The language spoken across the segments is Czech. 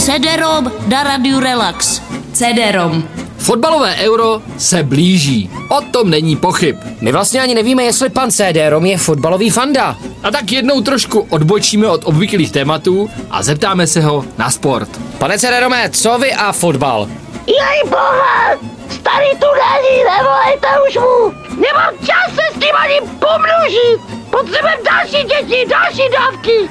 CD-ROM na Radio Relax. CD-ROM. Fotbalové euro se blíží. O tom není pochyb. My vlastně ani nevíme, jestli pan CD-ROM je fotbalový fanda. A tak jednou trošku odbočíme od obvyklých tématů a zeptáme se ho na sport. Pane CD-ROMe, co vy a fotbal? Jej boha! Starý tu není, nevolejte už mu! Nemám čas se s tím ani pomlužit! Potřebujeme další děti, další dávky!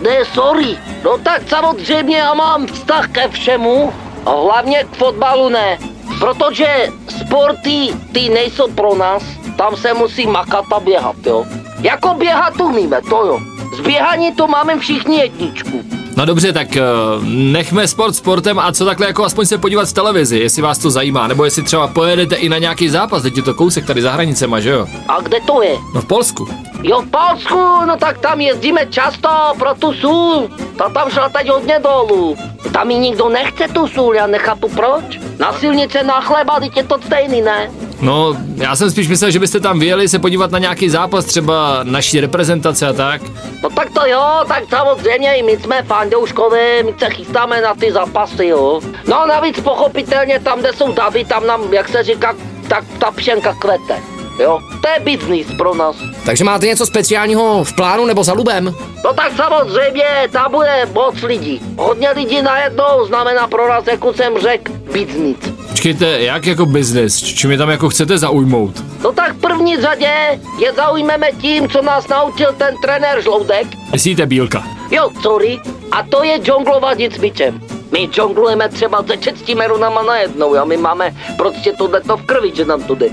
Ne, sorry. No tak samozřejmě já mám vztah ke všemu, a hlavně k fotbalu ne. Protože sporty, ty nejsou pro nás, tam se musí makat a běhat, jo. Jako běhat umíme, to jo. Z běhání to máme všichni jedničku. No dobře, tak uh, nechme sport sportem a co takhle jako aspoň se podívat v televizi, jestli vás to zajímá, nebo jestli třeba pojedete i na nějaký zápas, teď je to kousek tady za hranicema, že jo? A kde to je? No v Polsku. Jo, v Polsku, no tak tam jezdíme často pro tu sůl. Ta tam šla teď hodně dolů. Tam ji nikdo nechce tu sůl, já nechápu proč. Na silnice na chleba, teď je to stejný, ne? No, já jsem spíš myslel, že byste tam vyjeli se podívat na nějaký zápas, třeba naší reprezentace a tak. No tak to jo, tak samozřejmě i my jsme fandouškové, my se chystáme na ty zápasy, jo. No navíc pochopitelně tam, kde jsou davy, tam nám, jak se říká, tak ta pšenka kvete. Jo, to je biznis pro nás. Takže máte něco speciálního v plánu nebo za lubem? No tak samozřejmě, tam bude moc lidí. Hodně lidí najednou znamená pro nás, jako jsem řekl, biznis. Počkejte, jak jako business? Č- Čím je tam jako chcete zaujmout? No tak v první řadě je zaujmeme tím, co nás naučil ten trenér Žloudek. Myslíte Bílka? Jo, sorry. A to je džonglovat s míčem. My džonglujeme třeba se šesti runama najednou, jo? My máme prostě tohleto v krvi, že nám to jde.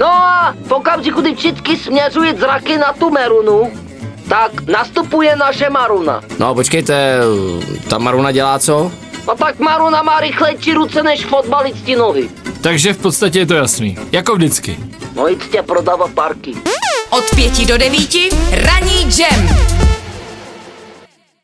No a v okamžiku, kdy všichni směřují zraky na tu merunu, tak nastupuje naše Maruna. No počkejte, ta Maruna dělá co? No tak Maruna má rychlejší ruce než fotbalisti nohy. Takže v podstatě je to jasný. Jako vždycky. No jít tě prodávat parky. Od pěti do devíti ranní jam.